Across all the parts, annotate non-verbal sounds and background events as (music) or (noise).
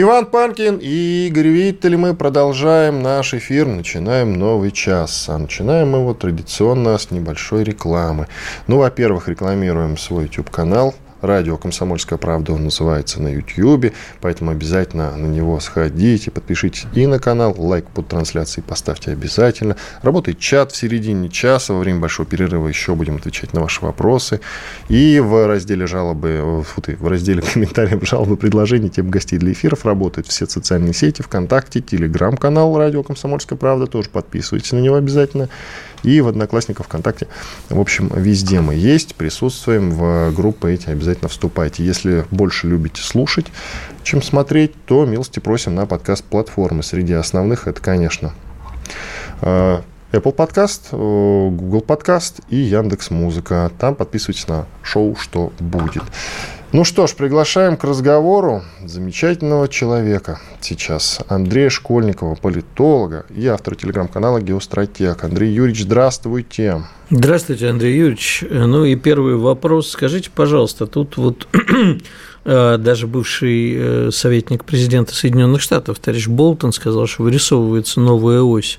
Иван Панкин и Игорь Виттель. Мы продолжаем наш эфир, начинаем новый час. А начинаем его традиционно с небольшой рекламы. Ну, во-первых, рекламируем свой YouTube-канал – радио «Комсомольская правда» он называется на YouTube, поэтому обязательно на него сходите, подпишитесь и на канал, лайк под трансляцией поставьте обязательно. Работает чат в середине часа, во время большого перерыва еще будем отвечать на ваши вопросы. И в разделе жалобы, фу ты, в разделе комментариев, жалобы, предложений, тем гостей для эфиров работают все социальные сети, ВКонтакте, Телеграм-канал «Радио Комсомольская правда», тоже подписывайтесь на него обязательно. И в Одноклассниках, ВКонтакте. В общем, везде мы есть, присутствуем. В группы эти обязательно вступайте. Если больше любите слушать, чем смотреть, то милости просим на подкаст-платформы. Среди основных это, конечно, э, Apple Podcast, э, Google Podcast и Яндекс Музыка. Там подписывайтесь на шоу «Что будет». Ну что ж, приглашаем к разговору замечательного человека сейчас. Андрея Школьникова, политолога и автора телеграм-канала «Геостратег». Андрей Юрьевич, здравствуйте. Здравствуйте, Андрей Юрьевич. Ну и первый вопрос. Скажите, пожалуйста, тут вот даже бывший э, советник президента Соединенных Штатов, товарищ Болтон, сказал, что вырисовывается новая ось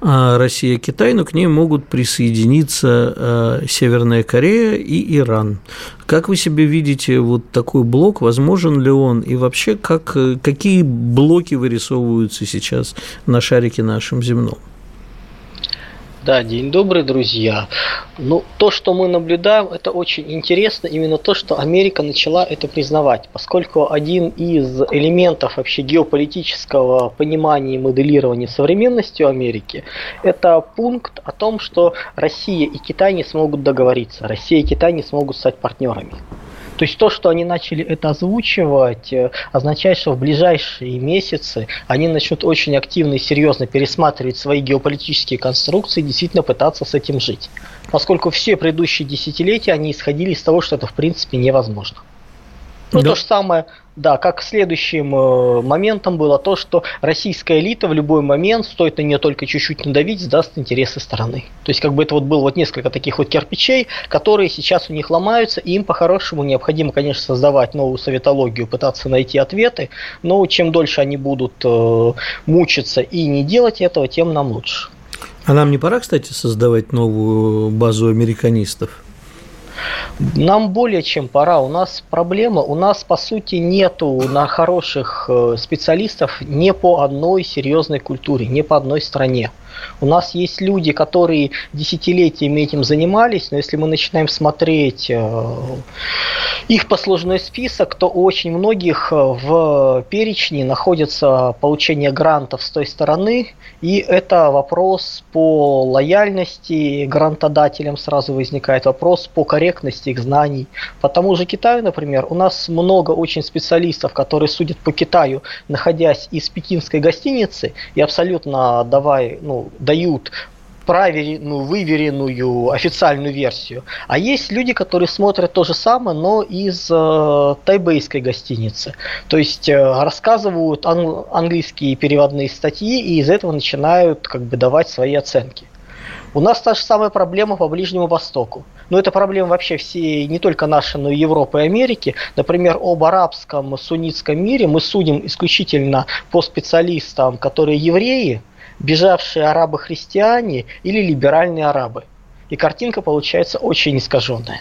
а Россия-Китай, но к ней могут присоединиться э, Северная Корея и Иран. Как вы себе видите вот такой блок, возможен ли он, и вообще как, какие блоки вырисовываются сейчас на шарике нашем земном? Да, день добрый, друзья. Ну, то, что мы наблюдаем, это очень интересно. Именно то, что Америка начала это признавать. Поскольку один из элементов вообще геополитического понимания и моделирования современностью Америки, это пункт о том, что Россия и Китай не смогут договориться. Россия и Китай не смогут стать партнерами. То есть то, что они начали это озвучивать, э, означает, что в ближайшие месяцы они начнут очень активно и серьезно пересматривать свои геополитические конструкции и действительно пытаться с этим жить. Поскольку все предыдущие десятилетия они исходили из того, что это в принципе невозможно. Ну, да. то же самое, да, как следующим э, моментом было то, что российская элита в любой момент, стоит на нее только чуть-чуть надавить, сдаст интересы страны. То есть, как бы это вот было вот несколько таких вот кирпичей, которые сейчас у них ломаются, и им по-хорошему необходимо, конечно, создавать новую советологию, пытаться найти ответы, но чем дольше они будут э, мучиться и не делать этого, тем нам лучше. А нам не пора, кстати, создавать новую базу американистов? Нам более чем пора. У нас проблема, у нас по сути нету на хороших э, специалистов не по одной серьезной культуре, не по одной стране. У нас есть люди, которые десятилетиями этим занимались, но если мы начинаем смотреть э, их послужной список, то очень многих э, в перечне находится получение грантов с той стороны, и это вопрос по лояльности грантодателям сразу возникает, вопрос по корректности их знаний. По тому же Китаю, например, у нас много очень специалистов, которые судят по Китаю, находясь из пекинской гостиницы, и абсолютно давай, ну, дают проверенную, выверенную официальную версию. А есть люди, которые смотрят то же самое, но из э, тайбейской гостиницы. То есть э, рассказывают ан- английские переводные статьи и из этого начинают как бы давать свои оценки. У нас та же самая проблема по Ближнему Востоку. Но это проблема вообще всей, не только нашей, но и Европы и Америки. Например, об арабском суннитском мире мы судим исключительно по специалистам, которые евреи, бежавшие арабы-христиане или либеральные арабы. И картинка получается очень искаженная.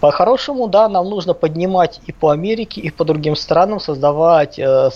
По-хорошему, да, нам нужно поднимать и по Америке, и по другим странам, создавать э,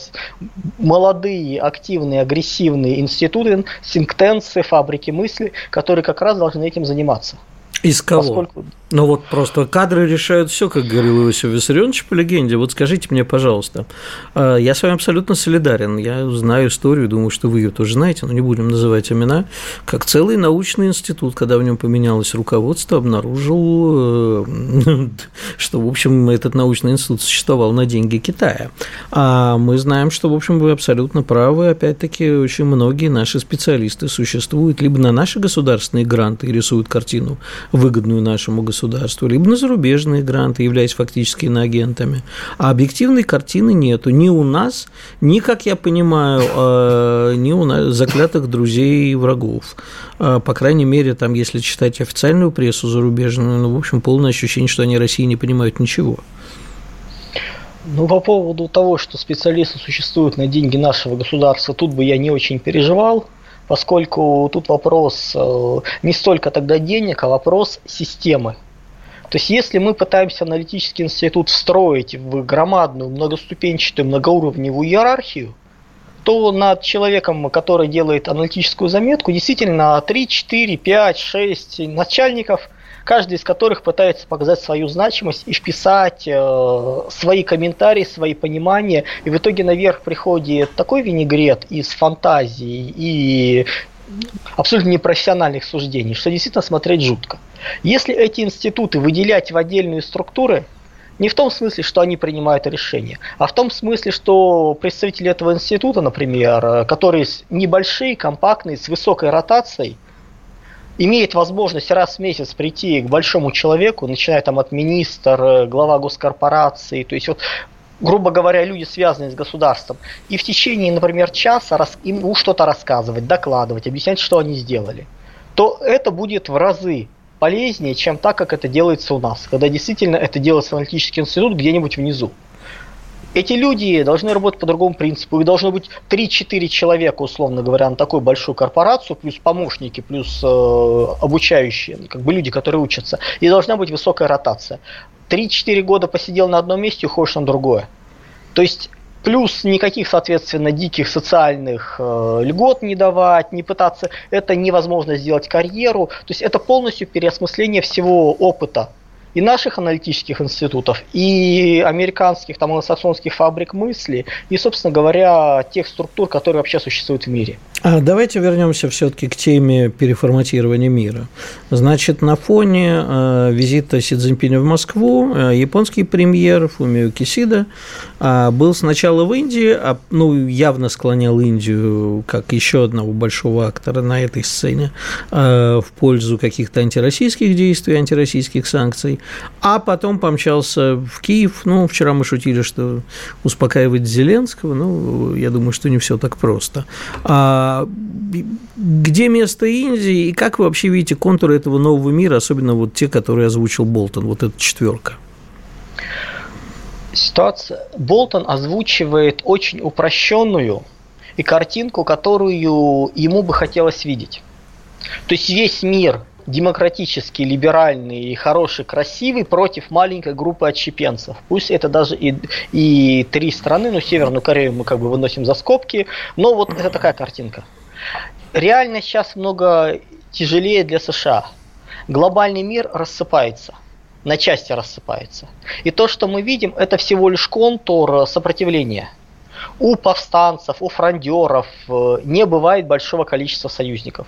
молодые, активные, агрессивные институты, синктенции, фабрики мысли, которые как раз должны этим заниматься. Из кого? Поскольку... Ну вот просто кадры решают все, как говорил Иосиф Виссарионович по легенде. Вот скажите мне, пожалуйста, а, я с вами абсолютно солидарен. Я знаю историю, думаю, что вы ее тоже знаете, но не будем называть имена. Как целый научный институт, когда в нем поменялось руководство, обнаружил, э, (laughs) что, в общем, этот научный институт существовал на деньги Китая. А мы знаем, что, в общем, вы абсолютно правы. Опять-таки, очень многие наши специалисты существуют либо на наши государственные гранты и рисуют картину выгодную нашему государству, либо на зарубежные гранты, являясь фактически иноагентами. А объективной картины нету ни у нас, ни, как я понимаю, а, ни у нас, заклятых друзей и врагов. А, по крайней мере, там, если читать официальную прессу зарубежную, ну, в общем, полное ощущение, что они России не понимают ничего. Ну, по поводу того, что специалисты существуют на деньги нашего государства, тут бы я не очень переживал поскольку тут вопрос э, не столько тогда денег, а вопрос системы. То есть если мы пытаемся аналитический институт встроить в громадную, многоступенчатую, многоуровневую иерархию, то над человеком, который делает аналитическую заметку, действительно 3, 4, 5, 6 начальников – каждый из которых пытается показать свою значимость и вписать э, свои комментарии, свои понимания, и в итоге наверх приходит такой винегрет из фантазии и абсолютно непрофессиональных суждений, что действительно смотреть жутко. Если эти институты выделять в отдельные структуры, не в том смысле, что они принимают решения, а в том смысле, что представители этого института, например, э, которые небольшие, компактные, с высокой ротацией, имеет возможность раз в месяц прийти к большому человеку, начиная там от министра, глава госкорпорации, то есть вот грубо говоря, люди, связанные с государством, и в течение, например, часа рас, им что-то рассказывать, докладывать, объяснять, что они сделали, то это будет в разы полезнее, чем так, как это делается у нас, когда действительно это делается аналитический институт где-нибудь внизу. Эти люди должны работать по другому принципу. Их должно быть 3-4 человека, условно говоря, на такую большую корпорацию, плюс помощники, плюс э, обучающие, как бы люди, которые учатся. И должна быть высокая ротация. 3-4 года посидел на одном месте, уходишь на другое. То есть Плюс никаких, соответственно, диких социальных э, льгот не давать, не пытаться. Это невозможно сделать карьеру. То есть это полностью переосмысление всего опыта и наших аналитических институтов, и американских, там, англосаксонских фабрик мысли, и, собственно говоря, тех структур, которые вообще существуют в мире. А давайте вернемся все-таки к теме переформатирования мира. Значит, на фоне э, визита Си Цзиньпиня в Москву э, японский премьер Фумио Кисида э, был сначала в Индии, а, ну, явно склонял Индию как еще одного большого актора на этой сцене э, в пользу каких-то антироссийских действий, антироссийских санкций а потом помчался в Киев. Ну, вчера мы шутили, что успокаивать Зеленского, ну, я думаю, что не все так просто. А где место Индии и как вы вообще видите контуры этого нового мира, особенно вот те, которые озвучил Болтон, вот эта четверка? Ситуация. Болтон озвучивает очень упрощенную и картинку, которую ему бы хотелось видеть. То есть весь мир демократический, либеральный, и хороший, красивый против маленькой группы отщепенцев. Пусть это даже и, и три страны, ну, Северную Корею мы как бы выносим за скобки, но вот это такая картинка. Реально сейчас много тяжелее для США. Глобальный мир рассыпается на части рассыпается. И то, что мы видим, это всего лишь контур сопротивления. У повстанцев, у фрондеров э, не бывает большого количества союзников.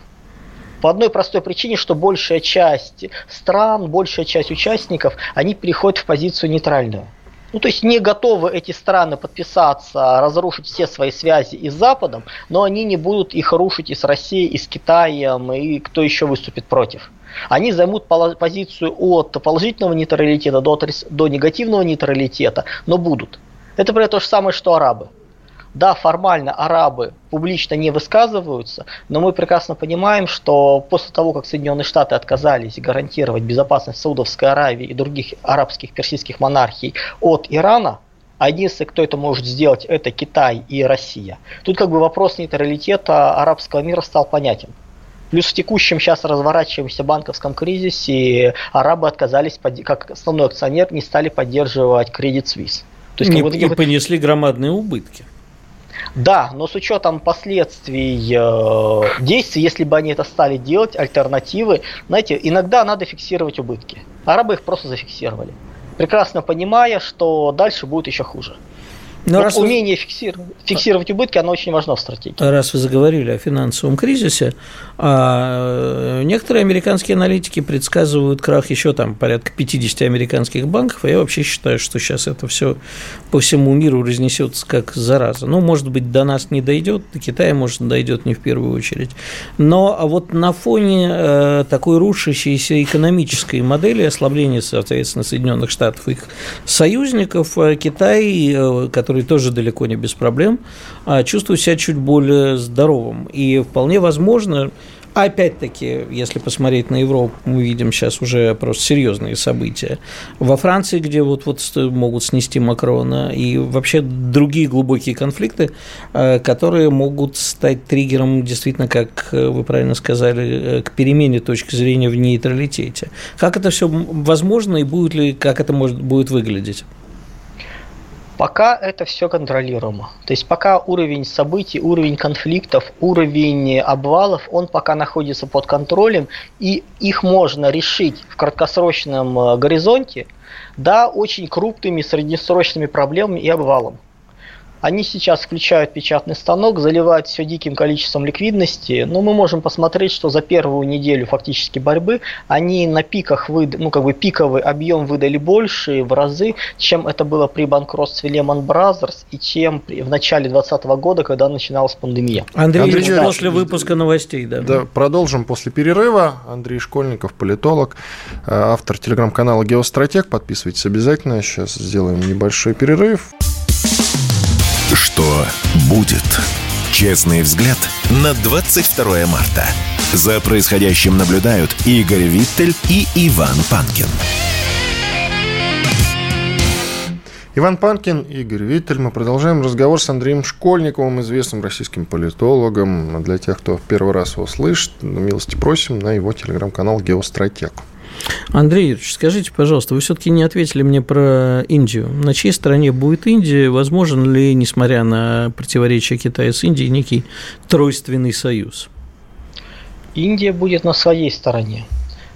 По одной простой причине, что большая часть стран, большая часть участников, они переходят в позицию нейтральную. Ну, то есть не готовы эти страны подписаться, разрушить все свои связи и с Западом, но они не будут их рушить и с Россией, и с Китаем, и кто еще выступит против. Они займут позицию от положительного нейтралитета до, до негативного нейтралитета, но будут. Это, например, то же самое, что арабы. Да, формально арабы публично не высказываются, но мы прекрасно понимаем, что после того, как Соединенные Штаты отказались гарантировать безопасность Саудовской Аравии и других арабских персидских монархий от Ирана, а единственный, кто это может сделать, это Китай и Россия. Тут как бы вопрос нейтралитета арабского мира стал понятен. Плюс в текущем сейчас разворачиваемся банковском кризисе арабы отказались, как основной акционер, не стали поддерживать Credit Suisse. То есть, и, вот, и понесли громадные убытки. Да, но с учетом последствий э, действий, если бы они это стали делать, альтернативы, знаете, иногда надо фиксировать убытки. Арабы их просто зафиксировали, прекрасно понимая, что дальше будет еще хуже. Но вот раз умение вы... фиксировать, фиксировать убытки, оно очень важно в стратегии. Раз вы заговорили о финансовом кризисе, а некоторые американские аналитики предсказывают крах еще там порядка 50 американских банков, а я вообще считаю, что сейчас это все по всему миру разнесется как зараза. Ну, может быть, до нас не дойдет, до Китая, может, дойдет не в первую очередь. Но а вот на фоне э, такой рушащейся экономической модели ослабления, соответственно, Соединенных Штатов и их союзников, э, Китай, э, который который тоже далеко не без проблем, а чувствует себя чуть более здоровым. И вполне возможно, Опять-таки, если посмотреть на Европу, мы видим сейчас уже просто серьезные события. Во Франции, где вот-вот могут снести Макрона, и вообще другие глубокие конфликты, э, которые могут стать триггером, действительно, как вы правильно сказали, э, к перемене точки зрения в нейтралитете. Как это все возможно и будет ли, как это может, будет выглядеть? Пока это все контролируемо. То есть пока уровень событий, уровень конфликтов, уровень обвалов, он пока находится под контролем, и их можно решить в краткосрочном э, горизонте, да, очень крупными среднесрочными проблемами и обвалом. Они сейчас включают печатный станок, заливают все диким количеством ликвидности, но мы можем посмотреть, что за первую неделю фактически борьбы они на пиках, выд... ну как бы пиковый объем выдали больше в разы, чем это было при банкротстве Lehman Brothers и чем в начале 2020 года, когда начиналась пандемия. Андрей, Андрей да. после выпуска новостей, да. Да, продолжим после перерыва. Андрей Школьников, политолог, э, автор телеграм-канала Геостратег. Подписывайтесь обязательно. Сейчас сделаем небольшой перерыв. Что будет? Честный взгляд на 22 марта. За происходящим наблюдают Игорь Виттель и Иван Панкин. Иван Панкин, Игорь Виттель. Мы продолжаем разговор с Андреем Школьниковым, известным российским политологом. Для тех, кто первый раз его слышит, милости просим на его телеграм-канал «Геостратег». Андрей Юрьевич, скажите, пожалуйста, вы все-таки не ответили мне про Индию. На чьей стороне будет Индия? Возможен ли, несмотря на противоречия Китая с Индией, некий тройственный союз? Индия будет на своей стороне.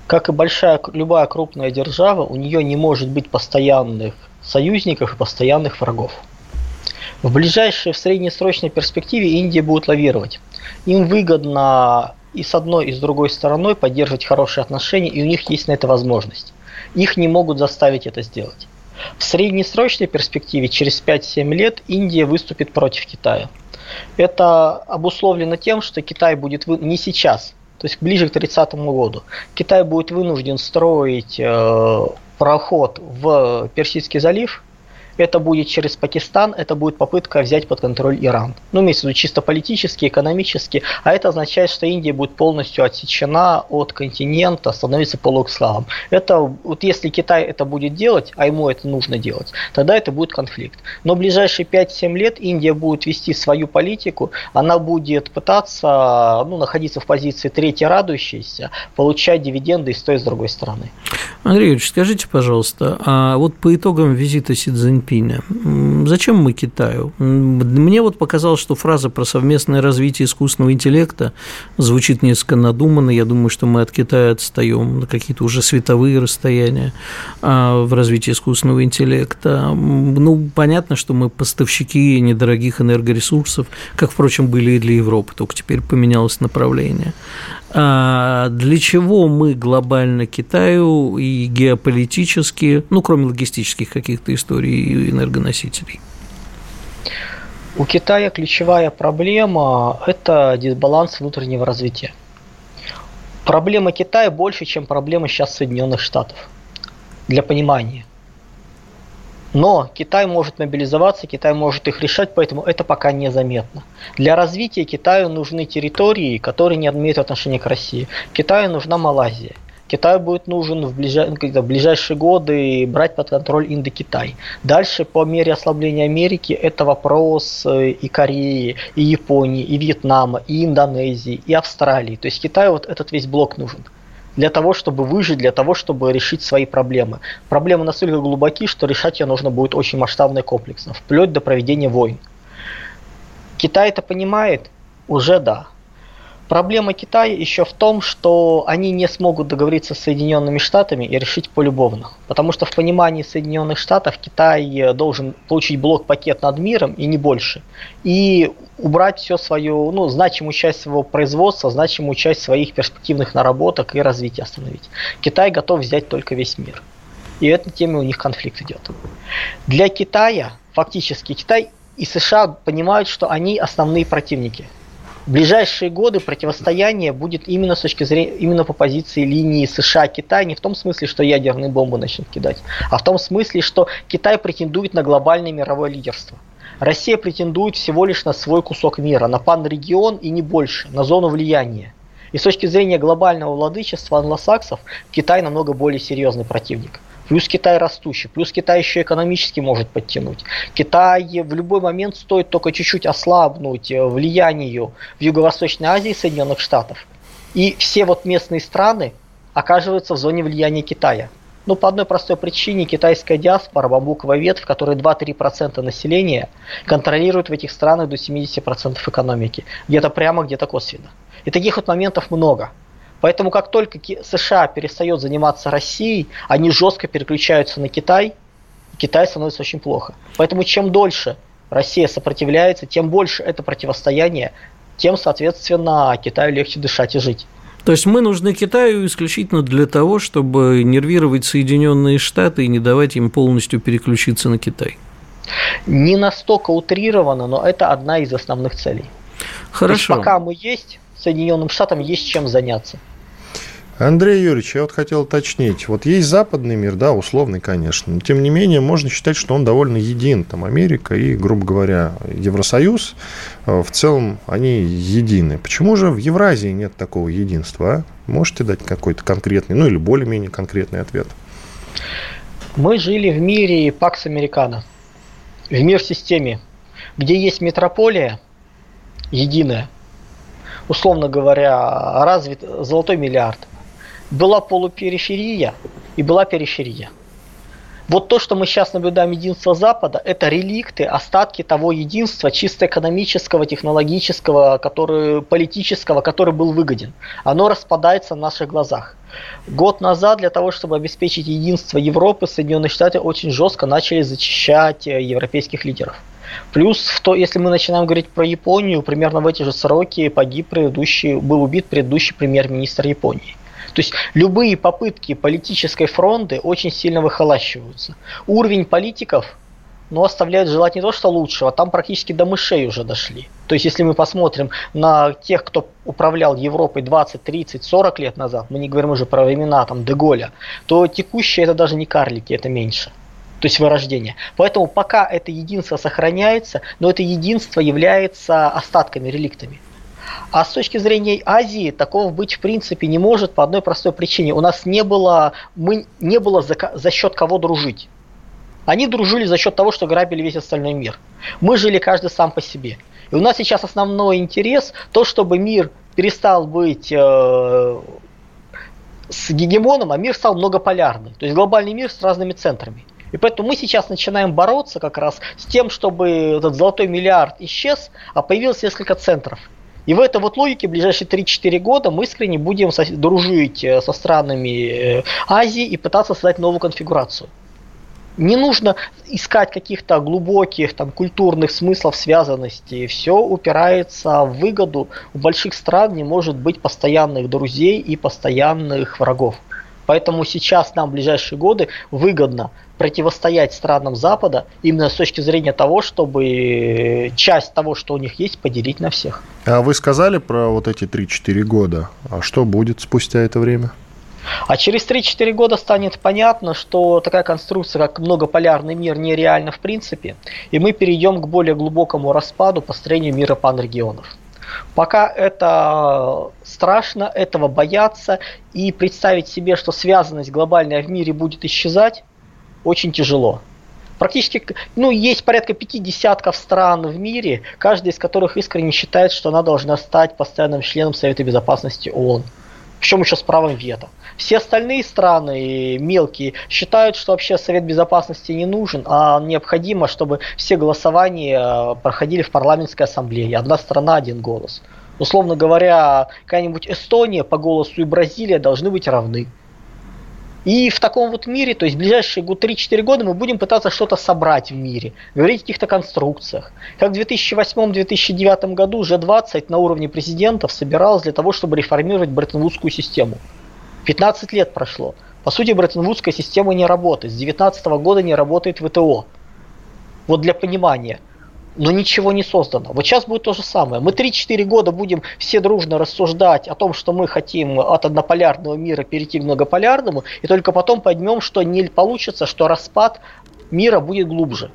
Как и большая, любая крупная держава, у нее не может быть постоянных союзников и постоянных врагов. В ближайшей, в среднесрочной перспективе Индия будет лавировать. Им выгодно и с одной, и с другой стороной поддерживать хорошие отношения, и у них есть на это возможность. Их не могут заставить это сделать. В среднесрочной перспективе, через 5-7 лет, Индия выступит против Китая. Это обусловлено тем, что Китай будет вы... не сейчас, то есть ближе к 30 году. Китай будет вынужден строить э, проход в Персидский залив, это будет через Пакистан, это будет попытка взять под контроль Иран. Ну, имеется в виду чисто политически, экономически, а это означает, что Индия будет полностью отсечена от континента, становится полуэкславом. Это, вот если Китай это будет делать, а ему это нужно делать, тогда это будет конфликт. Но в ближайшие 5-7 лет Индия будет вести свою политику, она будет пытаться ну, находиться в позиции третьей радующейся, получать дивиденды и с той и с другой стороны. Андрей Юрьевич, скажите, пожалуйста, а вот по итогам визита Си Цзиньпина Цзиньпиня. Зачем мы Китаю? Мне вот показалось, что фраза про совместное развитие искусственного интеллекта звучит несколько надуманно. Я думаю, что мы от Китая отстаем на какие-то уже световые расстояния а, в развитии искусственного интеллекта. Ну, понятно, что мы поставщики недорогих энергоресурсов, как, впрочем, были и для Европы, только теперь поменялось направление. А для чего мы глобально Китаю и геополитически, ну, кроме логистических каких-то историй и энергоносителей? У Китая ключевая проблема – это дисбаланс внутреннего развития. Проблема Китая больше, чем проблема сейчас Соединенных Штатов. Для понимания. Но Китай может мобилизоваться, Китай может их решать, поэтому это пока незаметно. Для развития Китаю нужны территории, которые не имеют отношения к России. Китаю нужна Малайзия. Китаю будет нужен в, ближай, в ближайшие годы брать под контроль Индокитай. Дальше, по мере ослабления Америки, это вопрос э, и Кореи, и Японии, и Вьетнама, и Индонезии, и Австралии. То есть Китаю вот этот весь блок нужен для того, чтобы выжить, для того, чтобы решить свои проблемы. Проблемы настолько глубоки, что решать ее нужно будет очень масштабно и комплексно, вплоть до проведения войн. Китай это понимает? Уже да. Проблема Китая еще в том, что они не смогут договориться с Соединенными Штатами и решить полюбовно. Потому что в понимании Соединенных Штатов Китай э, должен получить блок-пакет над миром и не больше. И убрать все свою, ну, значимую часть своего производства, значимую часть своих перспективных наработок и развития остановить. Китай готов взять только весь мир. И этой теме у них конфликт идет. Для Китая, фактически, Китай и США понимают, что они основные противники – ближайшие годы противостояние будет именно с точки зрения, именно по позиции линии США-Китай, не в том смысле, что ядерные бомбы начнут кидать, а в том смысле, что Китай претендует на глобальное мировое лидерство. Россия претендует всего лишь на свой кусок мира, на пан-регион и не больше, на зону влияния. И с точки зрения глобального владычества англосаксов, Китай намного более серьезный противник. Плюс Китай растущий, плюс Китай еще экономически может подтянуть. Китай в любой момент стоит только чуть-чуть ослабнуть э, влиянию в Юго-Восточной Азии Соединенных Штатов. И все вот местные страны оказываются в зоне влияния Китая. Ну, по одной простой причине китайская диаспора, бамбуковая ветвь, которая 2-3% населения, контролирует в этих странах до 70% экономики. Где-то прямо, где-то косвенно. И таких вот моментов много. Поэтому как только США перестает заниматься Россией, они жестко переключаются на Китай, и Китай становится очень плохо. Поэтому чем дольше Россия сопротивляется, тем больше это противостояние, тем, соответственно, Китаю легче дышать и жить. То есть мы нужны Китаю исключительно для того, чтобы нервировать Соединенные Штаты и не давать им полностью переключиться на Китай. Не настолько утрировано, но это одна из основных целей. Хорошо. пока мы есть, Соединенным Штатам есть чем заняться. Андрей Юрьевич, я вот хотел уточнить. Вот есть западный мир, да, условный, конечно, но тем не менее можно считать, что он довольно един. Там Америка и, грубо говоря, Евросоюз, э, в целом они едины. Почему же в Евразии нет такого единства? А? Можете дать какой-то конкретный, ну или более-менее конкретный ответ? Мы жили в мире Пакс Американо, в мир-системе, где есть метрополия единая, условно говоря, развит золотой миллиард – была полупериферия и была периферия. Вот то, что мы сейчас наблюдаем единство Запада, это реликты, остатки того единства чисто экономического, технологического, который, политического, который был выгоден. Оно распадается на наших глазах. Год назад для того, чтобы обеспечить единство Европы, Соединенные Штаты очень жестко начали зачищать э, европейских лидеров. Плюс, в то, если мы начинаем говорить про Японию, примерно в эти же сроки погиб предыдущий, был убит предыдущий премьер-министр Японии. То есть любые попытки политической фронты очень сильно выхолащиваются. Уровень политиков ну, оставляет желать не то, что лучшего, там практически до мышей уже дошли. То есть, если мы посмотрим на тех, кто управлял Европой 20, 30, 40 лет назад, мы не говорим уже про времена там Деголя, то текущие это даже не карлики, это меньше. То есть вырождение. Поэтому пока это единство сохраняется, но это единство является остатками, реликтами. А с точки зрения Азии такого быть в принципе не может по одной простой причине. У нас не было, мы не было за, за счет кого дружить. Они дружили за счет того, что грабили весь остальной мир. Мы жили каждый сам по себе. И у нас сейчас основной интерес то, чтобы мир перестал быть э, с гегемоном, а мир стал многополярный. То есть глобальный мир с разными центрами. И поэтому мы сейчас начинаем бороться как раз с тем, чтобы этот золотой миллиард исчез, а появилось несколько центров. И в этой вот логике в ближайшие 3-4 года мы искренне будем дружить э, со странами э, Азии и пытаться создать новую конфигурацию. Не нужно искать каких-то глубоких там, культурных смыслов связанности. Все упирается в выгоду. У больших стран не может быть постоянных друзей и постоянных врагов. Поэтому сейчас нам в ближайшие годы выгодно противостоять странам Запада именно с точки зрения того, чтобы часть того, что у них есть, поделить на всех. А вы сказали про вот эти 3-4 года. А что будет спустя это время? А через 3-4 года станет понятно, что такая конструкция, как многополярный мир, нереальна в принципе, и мы перейдем к более глубокому распаду построению мира панрегионов. Пока это страшно, этого бояться и представить себе, что связанность глобальная в мире будет исчезать, очень тяжело. Практически, ну, есть порядка пяти десятков стран в мире, каждая из которых искренне считает, что она должна стать постоянным членом Совета Безопасности ООН. Причем еще с правом вето. Все остальные страны, мелкие, считают, что вообще Совет Безопасности не нужен, а необходимо, чтобы все голосования э, проходили в парламентской ассамблее. Одна страна, один голос. Условно говоря, какая-нибудь Эстония по голосу и Бразилия должны быть равны. И в таком вот мире, то есть в ближайшие 3-4 года мы будем пытаться что-то собрать в мире, говорить о каких-то конструкциях. Как в 2008-2009 году G20 на уровне президентов собиралась для того, чтобы реформировать Бреттон-Вудскую систему. 15 лет прошло. По сути, Бреттон-Вудская система не работает. С 2019 года не работает ВТО. Вот для понимания – но ничего не создано. Вот сейчас будет то же самое. Мы 3-4 года будем все дружно рассуждать о том, что мы хотим от однополярного мира перейти к многополярному, и только потом поймем, что не получится, что распад мира будет глубже.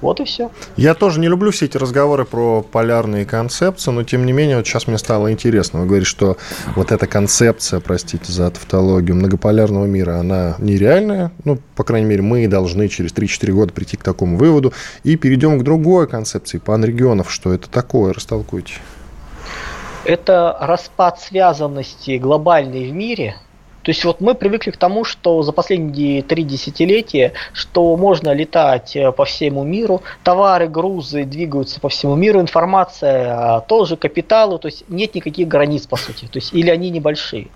Вот и все. Я тоже не люблю все эти разговоры про полярные концепции, но тем не менее, вот сейчас мне стало интересно. Вы говорите, что вот эта концепция, простите за тавтологию, многополярного мира, она нереальная. Ну, по крайней мере, мы должны через 3-4 года прийти к такому выводу. И перейдем к другой концепции, панрегионов. Что это такое? Растолкуйте. Это распад связанности глобальной в мире – то есть вот мы привыкли к тому, что за последние три десятилетия, что можно летать э, по всему миру, товары, грузы двигаются по всему миру, информация а, тоже капиталу, то есть нет никаких границ по сути, то есть или они небольшие.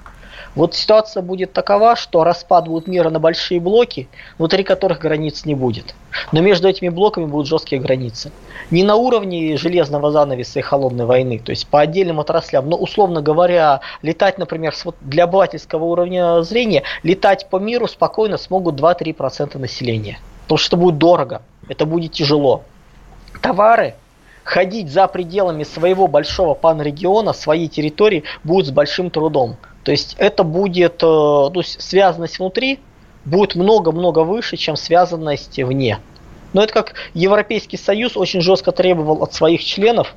Вот ситуация будет такова, что распад будет мира на большие блоки, внутри которых границ не будет. Но между этими блоками будут жесткие границы. Не на уровне железного занавеса и холодной войны, то есть по отдельным отраслям, но условно говоря, летать, например, для обывательского уровня зрения, летать по миру спокойно смогут 2-3% населения. Потому что это будет дорого, это будет тяжело. Товары ходить за пределами своего большого панрегиона, своей территории, будет с большим трудом. То есть это будет, э, ну, связанность внутри будет много-много выше, чем связанность вне. Но это как Европейский Союз очень жестко требовал от своих членов,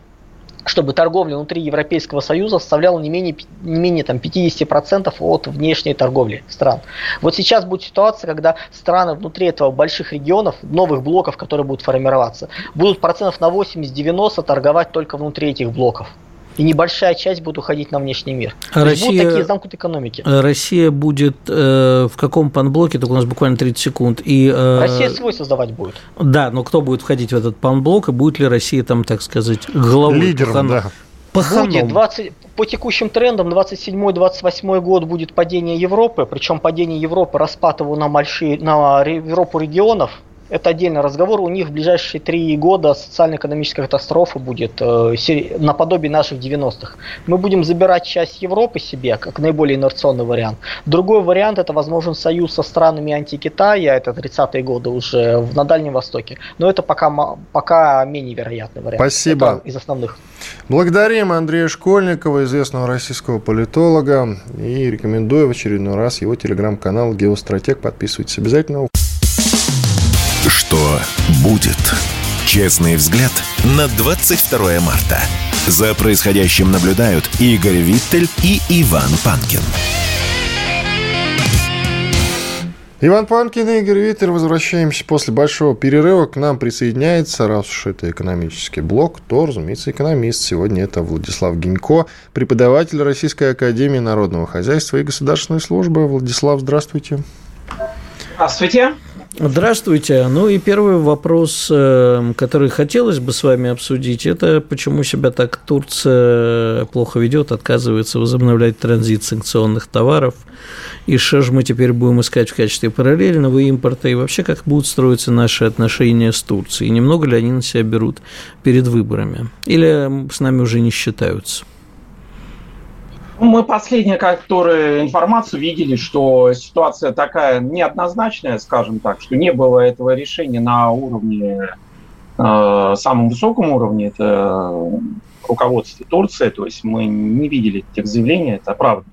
чтобы торговля внутри Европейского Союза составляла не менее, не менее там, 50% от внешней торговли стран. Вот сейчас будет ситуация, когда страны внутри этого больших регионов, новых блоков, которые будут формироваться, будут процентов на 80-90 торговать только внутри этих блоков и небольшая часть будет уходить на внешний мир. То Россия, будут такие замкнутые экономики. Россия будет э, в каком панблоке? Только у нас буквально 30 секунд. И, э, Россия свой создавать будет. Да, но кто будет входить в этот панблок, и будет ли Россия там, так сказать, головой? Лидером, пахан... да. Паханом. Будет 20, по текущим трендам 27-28 год будет падение Европы, причем падение Европы распад его на, большие, на Европу регионов, это отдельный разговор. У них в ближайшие три года социально-экономическая катастрофа будет э, наподобие наших 90-х. Мы будем забирать часть Европы себе, как наиболее инерционный вариант. Другой вариант это возможен союз со странами антикитая, это 30-е годы уже на Дальнем Востоке. Но это пока, пока менее вероятный вариант. Спасибо. Это из основных. Благодарим Андрея Школьникова, известного российского политолога, и рекомендую в очередной раз его телеграм-канал «Геостратег». Подписывайтесь обязательно. Что будет? Честный взгляд на 22 марта. За происходящим наблюдают Игорь Виттель и Иван Панкин. Иван Панкин и Игорь Виттель. Возвращаемся после большого перерыва. К нам присоединяется, раз уж это экономический блок, то, разумеется, экономист. Сегодня это Владислав Гинько, преподаватель Российской Академии Народного Хозяйства и Государственной Службы. Владислав, здравствуйте. Здравствуйте. Здравствуйте. Ну и первый вопрос, э, который хотелось бы с вами обсудить, это почему себя так Турция плохо ведет, отказывается возобновлять транзит санкционных товаров, и что же мы теперь будем искать в качестве параллельного импорта, и вообще как будут строиться наши отношения с Турцией, немного ли они на себя берут перед выборами, или с нами уже не считаются? Мы последние, которые информацию видели, что ситуация такая неоднозначная, скажем так, что не было этого решения на уровне, э, самом высоком уровне, это руководство Турции, то есть мы не видели этих заявлений, это правда.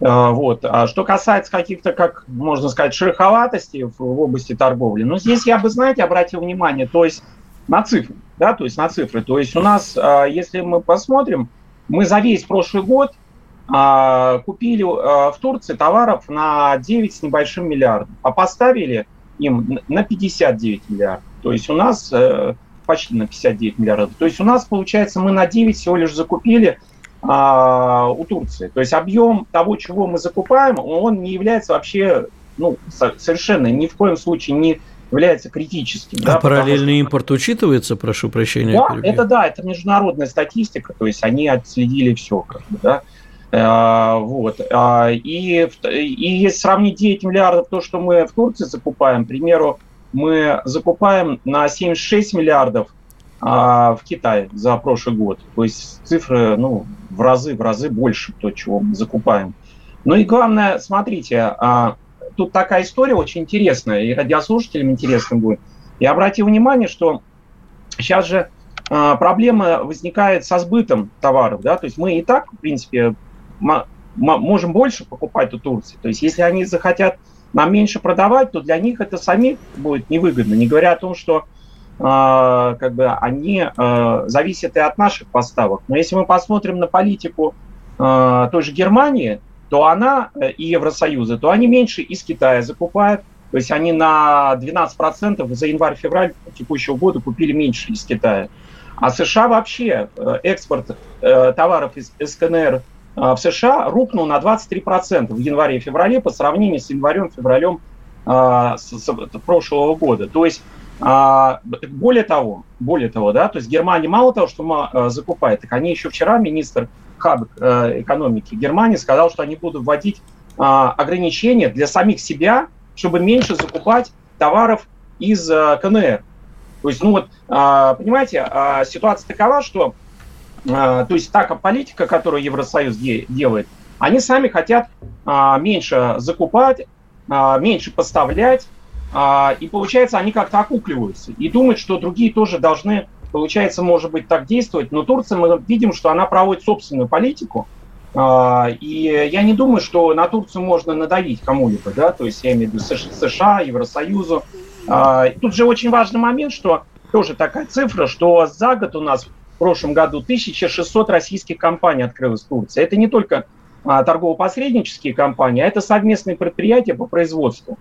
Э, вот. А что касается каких-то, как можно сказать, шероховатостей в, в области торговли, ну здесь я бы, знаете, обратил внимание, то есть на цифры, да, то есть на цифры. То есть у нас, э, если мы посмотрим, мы за весь прошлый год купили а, в Турции товаров на 9 с небольшим миллиардов, а поставили им на 59 миллиардов. То есть у нас э, почти на 59 миллиардов. То есть у нас, получается, мы на 9 всего лишь закупили а, у Турции. То есть объем того, чего мы закупаем, он не является вообще, ну, совершенно ни в коем случае не является критическим. А да, параллельный что... импорт учитывается, прошу прощения? Да, это да, это международная статистика, то есть они отследили все, как бы, да. А, вот. А, и, и если сравнить 9 миллиардов то, что мы в Турции закупаем, к примеру, мы закупаем на 76 миллиардов а, в Китае за прошлый год. То есть цифры ну, в разы, в разы больше то, чего мы закупаем. Ну и главное, смотрите, а, тут такая история очень интересная, и радиослушателям интересно будет. Я обратил внимание, что сейчас же а, проблема возникает со сбытом товаров. Да? То есть мы и так, в принципе, можем больше покупать у Турции. То есть если они захотят нам меньше продавать, то для них это самих будет невыгодно. Не говоря о том, что а, как бы они а, зависят и от наших поставок. Но если мы посмотрим на политику а, той же Германии, то она э, и Евросоюза, то они меньше из Китая закупают. То есть они на 12% за январь-февраль текущего года купили меньше из Китая. А США вообще э, экспорт э, товаров из СКНР в США рухнул на 23% в январе-феврале по сравнению с январем-февралем прошлого года. То есть а, более того, более того, да, то есть Германия мало того, что закупает, так они еще вчера министр хаб э, экономики Германии сказал, что они будут вводить а, ограничения для самих себя, чтобы меньше закупать товаров из э, КНР. То есть, ну вот, а, понимаете, ситуация такова, что, то есть, та политика, которую Евросоюз делает, они сами хотят меньше закупать, меньше поставлять, а, и получается, они как-то окукливаются и думают, что другие тоже должны, получается, может быть, так действовать. Но Турция, мы видим, что она проводит собственную политику. А, и я не думаю, что на Турцию можно надавить кому-либо, да, то есть я имею в виду США, Евросоюзу. А, тут же очень важный момент, что тоже такая цифра, что за год у нас в прошлом году 1600 российских компаний открылось в Турции. Это не только торгово-посреднические компании, а это совместные предприятия по производству.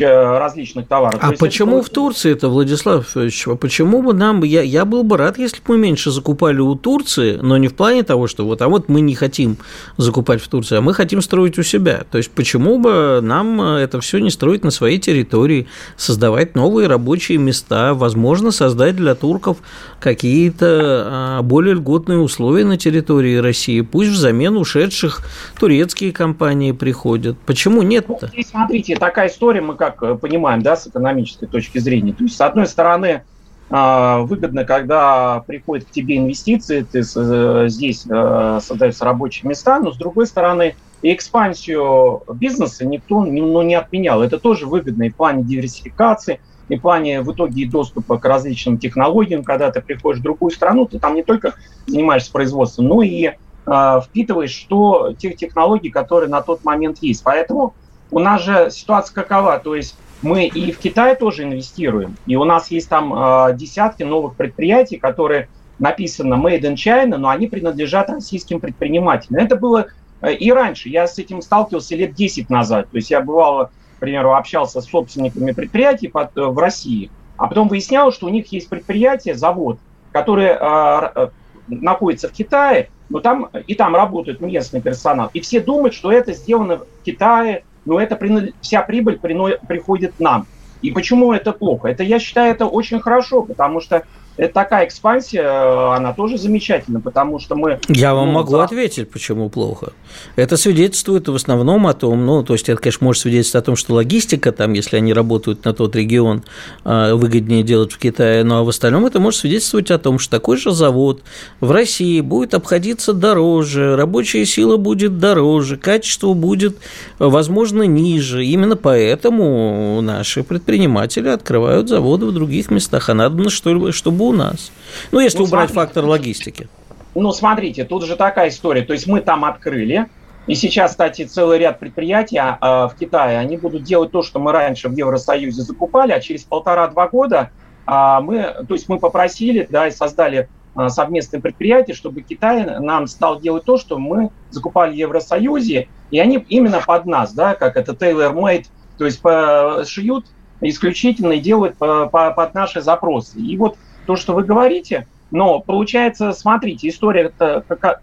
Э, различных товаров. А почему это... в Турции это, Владислав Ильич, почему бы нам, я, я был бы рад, если бы мы меньше закупали у Турции, но не в плане того, что вот, а вот мы не хотим закупать в Турции, а мы хотим строить у себя. То есть почему бы нам это все не строить на своей территории, создавать новые рабочие места, возможно, создать для турков какие-то а, более льготные условия на территории России, пусть взамен ушедших турецкие компании приходят. Почему нет-то? Ну, смотрите, такая история, мы как э, понимаем, да, с экономической точки зрения. То есть, с одной стороны, а, выгодно, когда приходят к тебе инвестиции, ты э, здесь э, создаются рабочие места, но с другой стороны, экспансию бизнеса никто ну, не отменял. Это тоже выгодно и в плане диверсификации, и в плане в итоге и доступа к различным технологиям. Когда ты приходишь в другую страну, ты там не только занимаешься производством, но и э, впитываешь что, тех технологий, которые на тот момент есть. Поэтому у нас же ситуация какова, то есть мы и в Китае тоже инвестируем, и у нас есть там э, десятки новых предприятий, которые написано Made in China, но они принадлежат российским предпринимателям. Это было э, и раньше. Я с этим сталкивался лет 10 назад. То есть я бывало, к примеру, общался с собственниками предприятий под, э, в России, а потом выяснял, что у них есть предприятие, завод, который э, находится в Китае, но там и там работает местный персонал. И все думают, что это сделано в Китае, но это вся прибыль приходит нам. И почему это плохо? Это, я считаю, это очень хорошо, потому что это такая экспансия, э, она тоже замечательна, потому что мы... Я вам ну, могу да. ответить, почему плохо. Это свидетельствует в основном о том, ну, то есть это, конечно, может свидетельствовать о том, что логистика там, если они работают на тот регион, э, выгоднее делать в Китае, но а в остальном это может свидетельствовать о том, что такой же завод в России будет обходиться дороже, рабочая сила будет дороже, качество будет, возможно, ниже. Именно поэтому наши предприниматели открывают заводы в других местах, а надо, чтобы бы у нас. Ну, если ну, убрать смотрите, фактор логистики. Ну, смотрите, тут же такая история. То есть мы там открыли, и сейчас, кстати, целый ряд предприятий э, в Китае, они будут делать то, что мы раньше в Евросоюзе закупали, а через полтора-два года э, мы, то есть мы попросили, да, и создали э, совместное предприятие, чтобы Китай нам стал делать то, что мы закупали в Евросоюзе, и они именно под нас, да, как это tailor-made, то есть по, шьют исключительно и делают по, по, под наши запросы. И вот то, что вы говорите, Но получается, смотрите, история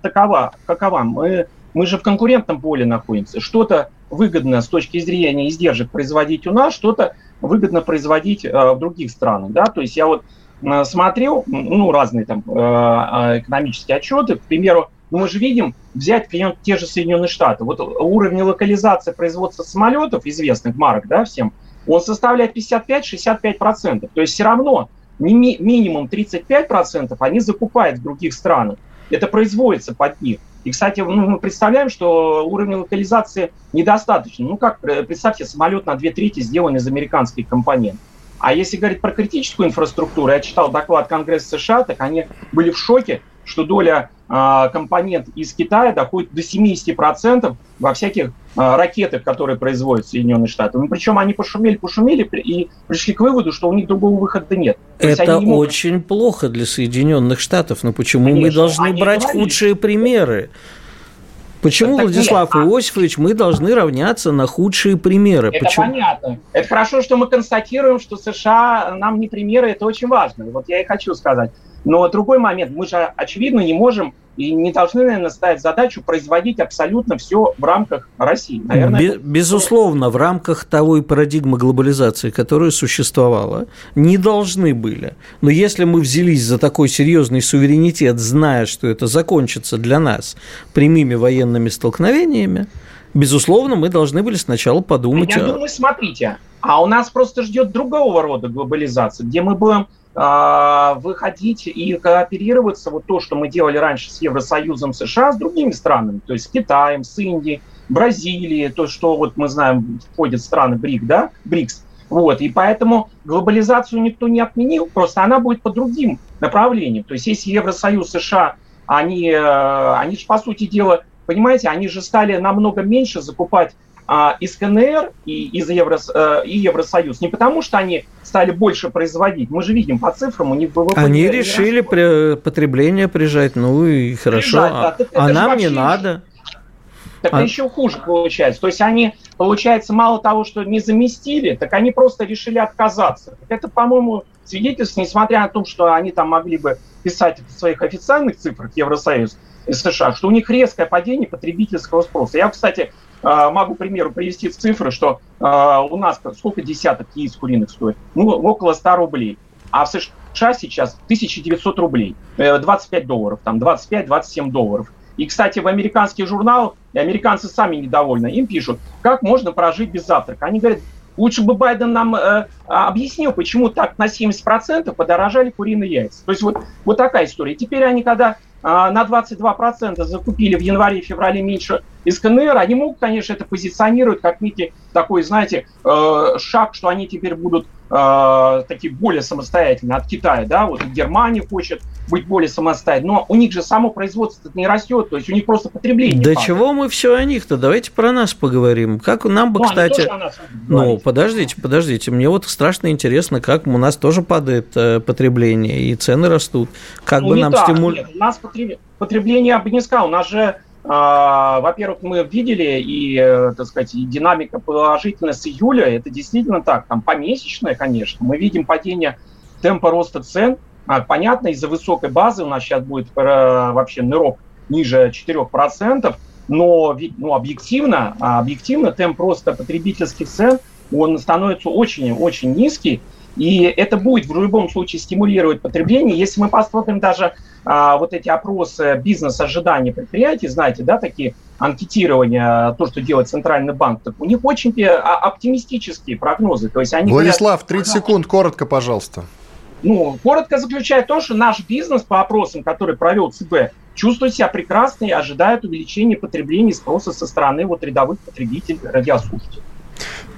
такова, какова. Мы, мы же в конкурентном поле находимся. Что-то выгодно с точки зрения издержек производить у нас, что-то выгодно производить э, в других странах. Да? То есть я вот э, смотрел ну, разные там э, э экономические отчеты, к примеру, ну, мы же видим, взять клиент те же Соединенные Штаты. Вот уровень локализации производства самолетов, известных марок, да, всем, он составляет 55-65%. То есть все равно ми минимум 35% они закупают в других странах. Это производится под них. И, кстати, ну, мы представляем, что уровень локализации недостаточно. Ну как, представьте, самолет на две трети сделан из американских компонентов. А если говорить про критическую инфраструктуру, я читал доклад Конгресса США, так они были в шоке, что доля э, компонент из Китая доходит до 70% во всяких э, ракетах, которые производят Соединенные Штаты. Ну, причем они пошумели, пошумели и пришли к выводу, что у них другого выхода нет. Это могут... очень плохо для Соединенных Штатов. Но почему Конечно, мы должны брать говорили, худшие примеры? Почему, так, Владислав нет, Иосифович, мы должны равняться на худшие примеры? Это Почему? понятно. Это хорошо, что мы констатируем, что США нам не примеры, это очень важно. Вот я и хочу сказать. Но другой момент, мы же, очевидно, не можем и не должны, наверное, ставить задачу производить абсолютно все в рамках России. Наверное, Бе- Безусловно, в рамках того парадигмы глобализации, которая существовала, не должны были. Но если мы взялись за такой серьезный суверенитет, зная, что это закончится для нас прямыми военными столкновениями, безусловно, мы должны были сначала подумать... Я о... думаю, смотрите, а у нас просто ждет другого рода глобализация, где мы будем а, выходить и кооперироваться, вот то, что мы делали раньше с Евросоюзом США, с другими странами, то есть с Китаем, с Индией, Бразилией, то, что вот мы знаем, входят страны БРИК, да, БРИКС. Вот, и поэтому глобализацию никто не отменил, просто она будет по другим направлениям. То есть если Евросоюз, США, они, э, они же, по сути дела, понимаете, они же стали намного меньше закупать а, из КНР и из Евро, э, и Евросоюз не потому, что они стали больше производить. Мы же видим по цифрам, у них ВВП... Они решили при, потребление прижать, ну и хорошо, прижать, да. а, а нам не надо. Так а... еще хуже получается. То есть они, получается, мало того, что не заместили, так они просто решили отказаться. Это, по-моему, свидетельство, несмотря на то, что они там могли бы писать в своих официальных цифрах Евросоюз и США, что у них резкое падение потребительского спроса. Я, кстати, а, могу, к примеру, привести цифры, что а, у нас сколько десяток яиц куриных стоит? Ну, около 100 рублей. А в США сейчас 1900 рублей, 25 э, долларов, там 25-27 долларов. И, кстати, в американских журналах, американцы сами недовольны, им пишут, как можно прожить без завтрака. Они говорят, лучше бы Байден нам э, объяснил, почему так на 70% подорожали куриные яйца. То есть вот, вот такая история. Теперь они, когда а, на 22% закупили в январе-феврале меньше из КНР, они могут, конечно, это позиционировать как некий такой, знаете, э, шаг, что они теперь будут э, такие более самостоятельные от Китая, да, вот Германия хочет быть более самостоятельной, но у них же само производство не растет, то есть у них просто потребление. Да падает. чего мы все о них-то? Давайте про нас поговорим. Как нам бы, ну, кстати... Ну, подождите, подождите, мне вот страшно интересно, как у нас тоже падает э, потребление и цены растут. Как ну, бы нам стимулировать... у нас потребление, не сказал, у нас же во-первых, мы видели и, э, так сказать, и динамика положительная с июля, это действительно так, там помесячная, конечно. Мы видим падение темпа роста цен, а, понятно, из-за высокой базы у нас сейчас будет э, вообще нырок ниже 4%, но ну, объективно, а, объективно темп роста потребительских цен, он становится очень-очень низкий, и это будет в любом случае стимулировать потребление. Если мы посмотрим даже а, вот эти опросы бизнес-ожиданий предприятий, знаете, да, такие анкетирования, то, что делает Центральный банк, так у них очень а, оптимистические прогнозы. То есть они Владислав, говорят, 30 секунд, коротко, пожалуйста. Ну, коротко заключает то, что наш бизнес по опросам, который провел ЦБ, чувствует себя прекрасно и ожидает увеличения потребления спроса со стороны вот рядовых потребителей, радиослушателей.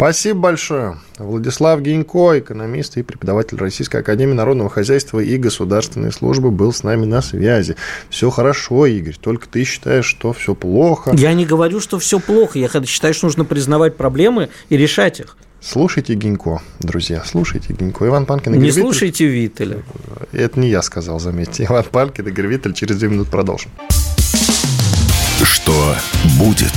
Спасибо большое. Владислав Гинько, экономист и преподаватель Российской Академии Народного Хозяйства и Государственной Службы, был с нами на связи. Все хорошо, Игорь, только ты считаешь, что все плохо. Я не говорю, что все плохо. Я считаю, что нужно признавать проблемы и решать их. Слушайте Гинько, друзья, слушайте Гинько. Иван Панкин и Не Виттель... слушайте Виттеля. Это не я сказал, заметьте. Иван Панкин и Виттель через две минуты продолжим. Что будет?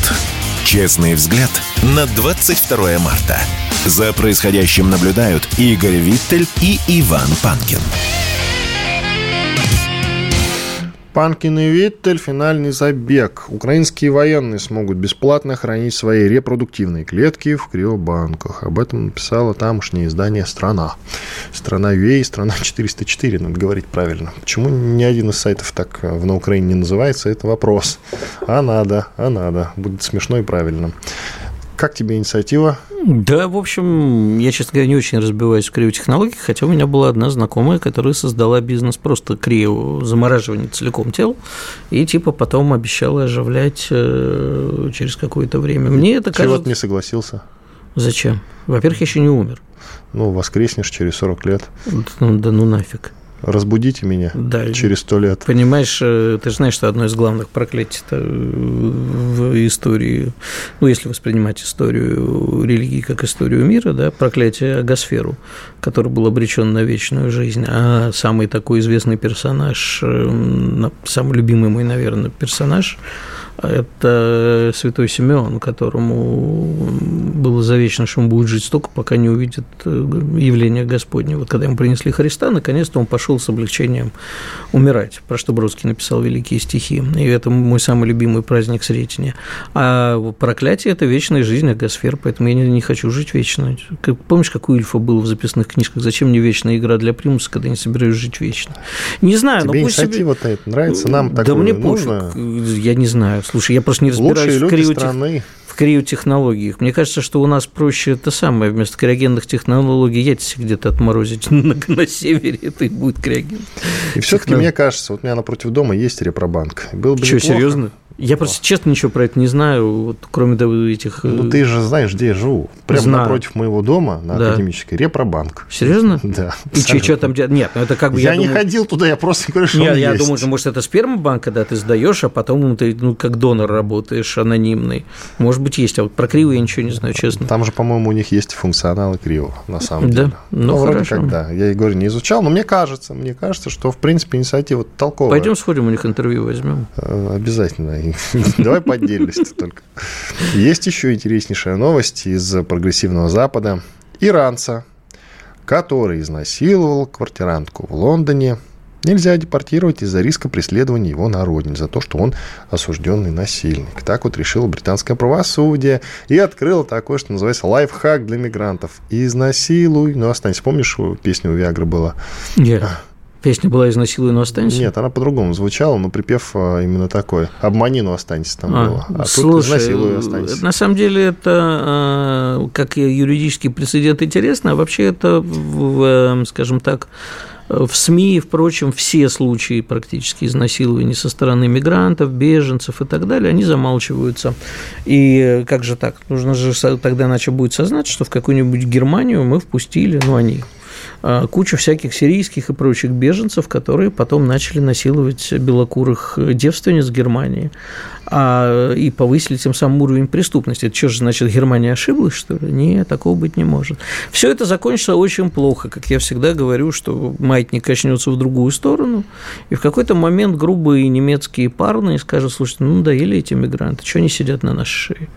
Честный взгляд на 22 марта. За происходящим наблюдают Игорь Виттель и Иван Панкин. Панкин и Виттель. Финальный забег. Украинские военные смогут бесплатно хранить свои репродуктивные клетки в криобанках. Об этом написало тамошнее издание «Страна». «Страна ЮЭ» «Страна 404», надо говорить правильно. Почему ни один из сайтов так в на Украине не называется, это вопрос. А надо, а надо. Будет смешно и правильно. Как тебе инициатива? Да, в общем, я, честно говоря, не очень разбиваюсь в криотехнологиях, хотя у меня была одна знакомая, которая создала бизнес просто крио замораживание целиком тел, и типа потом обещала оживлять э, через какое-то время. Мне это кажется... Чего ты не согласился? Зачем? Во-первых, я еще не умер. Ну, воскреснешь через 40 лет. Да ну нафиг разбудите меня да, через сто лет. Понимаешь, э, ты же знаешь, что одно из главных проклятий в истории, ну, если воспринимать историю религии как историю мира, да, проклятие Агосферу, который был обречен на вечную жизнь, а самый такой известный персонаж, э, самый любимый мой, наверное, персонаж – это святой Симеон, которому было завечно, что он будет жить столько, пока не увидит э, явление Господне. Вот когда ему принесли Христа, наконец-то он пошел с облегчением умирать, про что Бродский написал великие стихи. И это мой самый любимый праздник Сретения. А проклятие – это вечная жизнь Агосфер, поэтому я не, не хочу жить вечно. Как, помнишь, как у Ильфа было в записных книжках? Зачем мне вечная игра для примуса, когда я не собираюсь жить вечно? Не знаю, Тебе но пусть инициатива себе... это нравится? Нам да такое мне нужно? пофиг, я не знаю. Слушай, я просто не разбираюсь в, криотех... страны. В криотехнологиях. Мне кажется, что у нас проще это самое. Вместо криогенных технологий яйца где-то отморозить (laughs) на, на севере, это и будет криоген. И все-таки мне кажется, вот у меня напротив дома есть репробанк. Было бы Что, неплохо. серьезно? Я просто честно ничего про это не знаю, вот, кроме этих... Ну, ты же знаешь, где я живу. Прямо знаю. напротив моего дома на да. Академической Репробанк. Серьезно? (laughs) Да. И что, что там делать? Нет, ну это как бы... Я, я не думаю... ходил туда, я просто говорю, что Нет, я есть. думаю, что, может, это спермобанк, когда ты сдаешь, а потом ты, ну, как донор работаешь, анонимный. Может быть, есть. А вот про криво я ничего не знаю, честно. Там же, по-моему, у них есть функционалы криво, на самом деле. Да? Ну, ну вроде как, да. Я, и говорю, не изучал, но мне кажется, мне кажется, что, в принципе, инициатива толковая. Пойдем сходим, у них интервью возьмем. Э, обязательно. (laughs) Давай по отдельности только. Есть еще интереснейшая новость из прогрессивного Запада. Иранца, который изнасиловал квартирантку в Лондоне, нельзя депортировать из-за риска преследования его на родине, за то, что он осужденный насильник. Так вот решило британское правосудие и открыло такое, что называется лайфхак для мигрантов. Изнасилуй, ну останься, помнишь, песню у Виагры была? Yeah. Песня была «Изнасилуй, но останься»? Нет, она по-другому звучала, но припев а, именно такой. «Обмани, но останься» там а, было. А слушай, тут «Изнасилуй, останься». На самом деле это, а, как юридический прецедент, интересно, а вообще это, э, скажем так, в СМИ, впрочем, все случаи практически изнасилования со стороны мигрантов, беженцев и так далее, они замалчиваются. И как же так? Нужно же тогда иначе будет сознать, что в какую-нибудь Германию мы впустили, ну, они а, кучу всяких сирийских и прочих беженцев, которые потом начали насиловать белокурых девственниц в Германии а, и повысили тем самым уровень преступности. Это что же, значит, Германия ошиблась, что ли? Нет, такого быть не может. Все это закончится очень плохо. Как я всегда говорю, что маятник качнется в другую сторону, и в какой-то момент грубые немецкие парные скажут, слушайте, ну, надоели эти мигранты, что они сидят на нашей шее?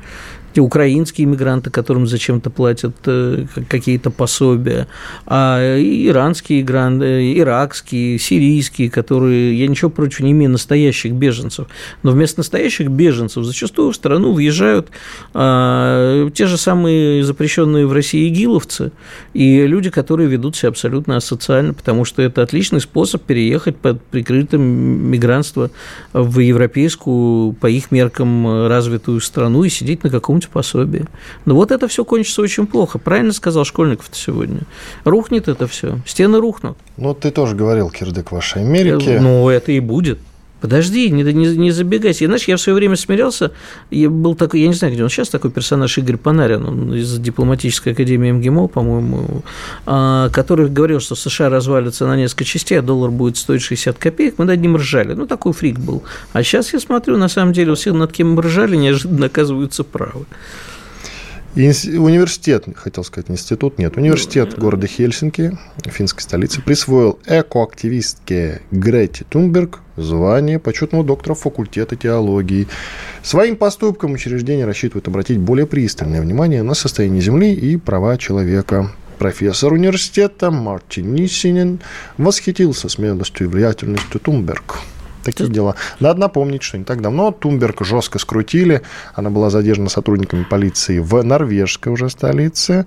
Украинские иммигранты, которым зачем-то платят э, какие-то пособия, а иранские, э, иракские, сирийские, которые, я ничего против не имею, настоящих беженцев, но вместо настоящих беженцев зачастую в страну въезжают а, те же самые запрещенные в России игиловцы и люди, которые ведут себя абсолютно асоциально, потому что это отличный способ переехать под прикрытым мигрантство в европейскую, по их меркам, развитую страну и сидеть на каком-нибудь какое пособие. Но вот это все кончится очень плохо. Правильно сказал Школьников сегодня. Рухнет это все. Стены рухнут. Ну, ты тоже говорил, Кирдык, в вашей Америке. Ну, это и будет. Подожди, не, не, не забегайся. Знаешь, я в свое время смирялся, я был такой, я не знаю, где он сейчас, такой персонаж Игорь Панарин, он из дипломатической академии МГИМО, по-моему, а, который говорил, что США развалится на несколько частей, а доллар будет стоить 60 копеек, мы над ним ржали. Ну, такой фрик был. А сейчас я смотрю, на самом деле, все, над кем мы ржали, неожиданно оказываются правы. Университет, хотел сказать, институт, нет, университет ну, города Хельсинки, финской столицы, присвоил экоактивистке Грете Тунберг звание почетного доктора факультета теологии. Своим поступком учреждение рассчитывает обратить более пристальное внимание на состояние Земли и права человека. Профессор университета Мартин Нисинен восхитился смелостью и влиятельностью Тунберг. Такие дела. Надо напомнить, что не так давно Тумберг жестко скрутили. Она была задержана сотрудниками полиции в норвежской уже столице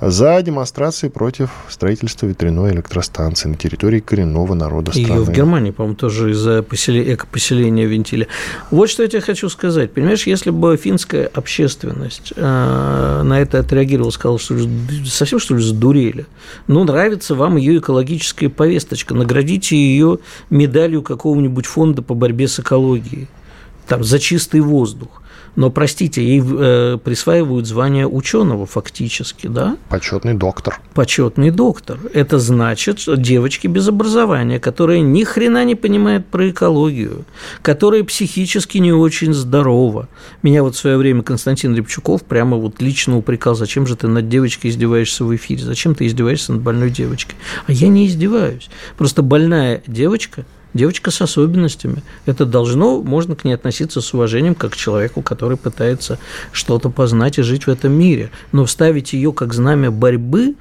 за демонстрации против строительства ветряной электростанции на территории коренного народа страны. Ее в Германии, по-моему, тоже из-за поселения, экопоселения винтили. Вот что я тебе хочу сказать. Понимаешь, если бы финская общественность э, на это отреагировала, сказала, что совсем что ли сдурели? Ну, нравится вам ее экологическая повесточка, наградите ее медалью какого-нибудь фонда по борьбе с экологией, там, за чистый воздух но, простите, ей э, присваивают звание ученого фактически, да? Почетный доктор. Почетный доктор. Это значит, что девочки без образования, которые ни хрена не понимают про экологию, которые психически не очень здоровы. Меня вот в свое время Константин Рябчуков прямо вот лично упрекал, зачем же ты над девочкой издеваешься в эфире, зачем ты издеваешься над больной девочкой. А я не издеваюсь. Просто больная девочка – девочка с особенностями. Это должно, можно к ней относиться с уважением, как к человеку, который пытается что-то познать и жить в этом мире. Но вставить ее как знамя борьбы,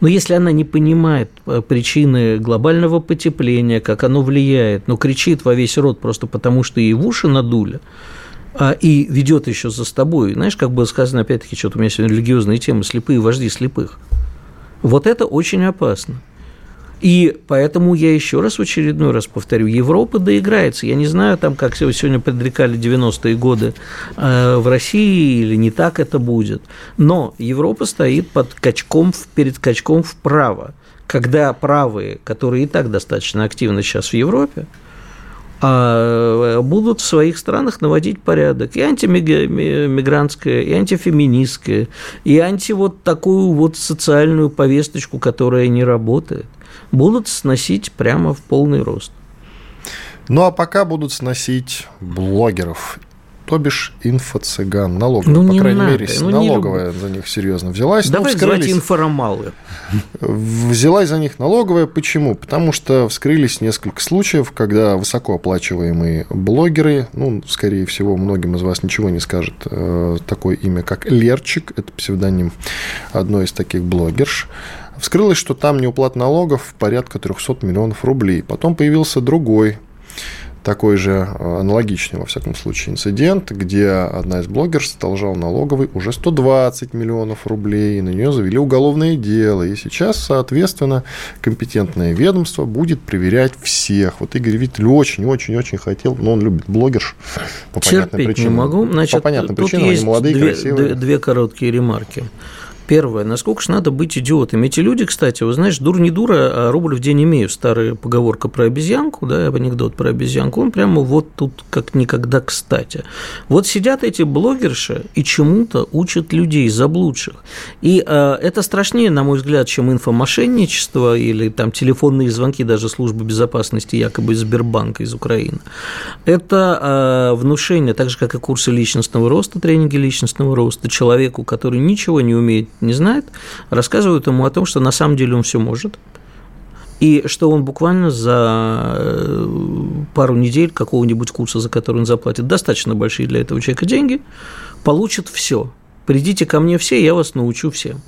но ну, если она не понимает э, причины глобального потепления, как оно влияет, но кричит во весь рот просто потому, что ей в уши надули, а, и ведет еще за собой. Знаешь, как было сказано, опять-таки, что-то у меня сегодня религиозные темы, слепые вожди слепых. Вот это очень опасно. И поэтому я еще раз в очередной раз повторю, Европа доиграется. Я не знаю, там, как сегодня предрекали 90-е годы э, в России, или не так это будет. Но Европа стоит под качком, перед качком вправо. Когда правые, которые и так достаточно активны сейчас в Европе, а, будут в своих странах наводить порядок. И антимигрантское, и антифеминистское, и анти вот такую вот социальную повесточку, которая не работает будут сносить прямо в полный рост. Ну а пока будут сносить блогеров то бишь инфо-цыган, налоговая, ну, по крайней надо, мере, ну, налоговая за них серьезно взялась. Ну, Давай ну, вскрылись, звать информалы. Взялась за них налоговая. Почему? Потому что вскрылись несколько случаев, когда высокооплачиваемые блогеры, ну, скорее всего, многим из вас ничего не скажет э, такое имя, как Лерчик, это псевдоним одной из таких блогерш, Вскрылось, что там неуплата налогов порядка 300 миллионов рублей. Потом появился другой такой же э, аналогичный, во всяком случае, инцидент, где одна из блогерш задолжала налоговой уже 120 миллионов рублей, и на нее завели уголовное дело. И сейчас, соответственно, компетентное ведомство будет проверять всех. Вот Игорь Виттель очень-очень-очень хотел, но он любит блогерш по Терпеть понятным причинам. не могу. Значит, по понятным причинам, они молодые, две, красивые. Две короткие ремарки. Первое, насколько же надо быть идиотами. Эти люди, кстати, вы знаешь, дур не дура, а рубль в день имею. Старая поговорка про обезьянку, да, анекдот про обезьянку, он прямо вот тут как никогда кстати. Вот сидят эти блогерши и чему-то учат людей заблудших. И э, это страшнее, на мой взгляд, чем инфомошенничество или там телефонные звонки даже службы безопасности якобы из Сбербанка из Украины. Это э, внушение, так же, как и курсы личностного роста, тренинги личностного роста человеку, который ничего не умеет не знает, рассказывают ему о том, что на самом деле он все может, и что он буквально за э, пару недель какого-нибудь курса, за который он заплатит достаточно большие для этого человека деньги, получит все. Придите ко мне все, я вас научу всем.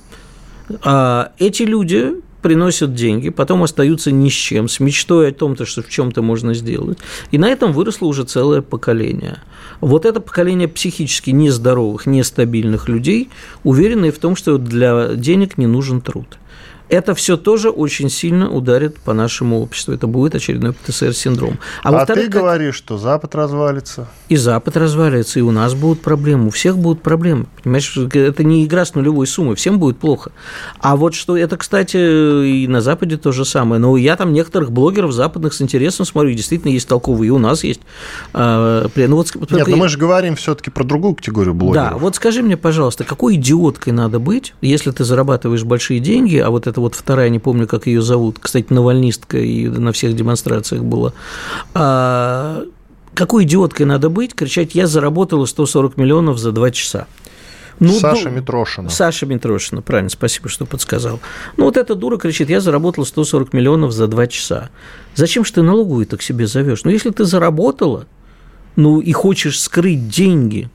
А эти люди приносят деньги, потом остаются ни с чем, с мечтой о том, что в чем-то можно сделать. И на этом выросло уже целое поколение. Вот это поколение психически нездоровых, нестабильных людей, уверенные в том, что для денег не нужен труд это все тоже очень сильно ударит по нашему обществу. Это будет очередной ПТСР-синдром. А, а ты как... говоришь, что Запад развалится. И Запад развалится, и у нас будут проблемы, у всех будут проблемы. Понимаешь, это не игра с нулевой суммой, всем будет плохо. А вот что это, кстати, и на Западе то же самое. Но я там некоторых блогеров западных с интересом смотрю, действительно есть толковые, и у нас есть. А, ну, вот, Нет, но мы же говорим все-таки про другую категорию блогеров. Да, вот скажи мне, пожалуйста, какой идиоткой надо быть, если ты зарабатываешь большие деньги, а вот это вот вторая, не помню, как ее зовут, кстати, навальнистка и на всех демонстрациях была. А, какой идиоткой надо быть, кричать «я заработала 140 миллионов за два часа». Ну, Саша ну, Митрошина. Саша Митрошина, правильно, спасибо, что подсказал. Ну, вот эта дура кричит, я заработала 140 миллионов за два часа. Зачем же ты налоговую так себе зовешь? Ну, если ты заработала, ну, и хочешь скрыть деньги,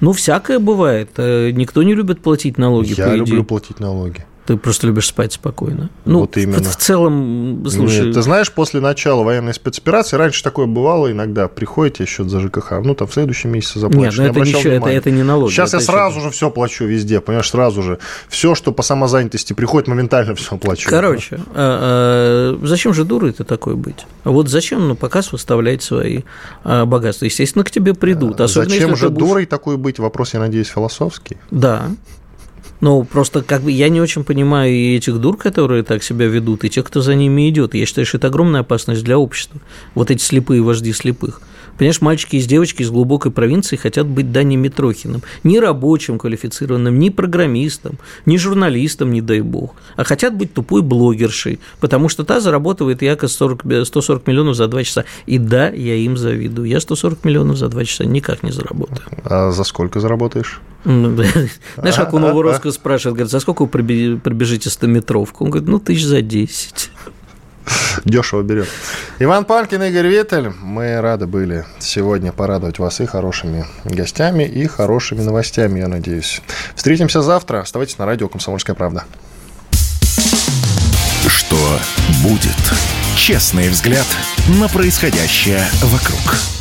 ну, всякое бывает. Э, никто не любит платить налоги, Я люблю платить налоги. Ты просто любишь спать спокойно. Ну, вот именно. В, в целом, слушай... Нет, ты знаешь, после начала военной спецоперации, раньше такое бывало иногда, приходите счет за ЖКХ, ну, там, в следующем месяце заплатишь. Нет, ну, это ничего, это, это не налоги. Сейчас я сразу же все плачу везде, понимаешь, сразу же. Все, что по самозанятости приходит, моментально все плачу. Короче, а, а, зачем же дурой ты такой быть? А вот зачем на показ выставлять свои а, богатства? Естественно, к тебе придут. Особенно, зачем же будешь... дурой такой быть? Вопрос, я надеюсь, философский. Да. Ну, просто как бы я не очень понимаю и этих дур, которые так себя ведут, и тех, кто за ними идет. Я считаю, что это огромная опасность для общества. Вот эти слепые вожди слепых. Понимаешь, мальчики и девочки из глубокой провинции хотят быть Дани Митрохиным. Ни рабочим квалифицированным, ни программистом, ни журналистом, не дай бог. А хотят быть тупой блогершей, потому что та зарабатывает якобы 40, 140 миллионов за 2 часа. И да, я им завидую. Я 140 миллионов за 2 часа никак не заработаю. А за сколько заработаешь? Ну, (laughs) знаешь, как у Новоросского спрашивает, говорит, за сколько вы пробежите 100-метровку? Он говорит, ну, тысяч за 10. (laughs) Дешево берет. Иван Панкин, Игорь Виттель. Мы рады были сегодня порадовать вас и хорошими гостями, и хорошими новостями, я надеюсь. Встретимся завтра. Оставайтесь на радио «Комсомольская правда». Что будет? Честный взгляд на происходящее вокруг.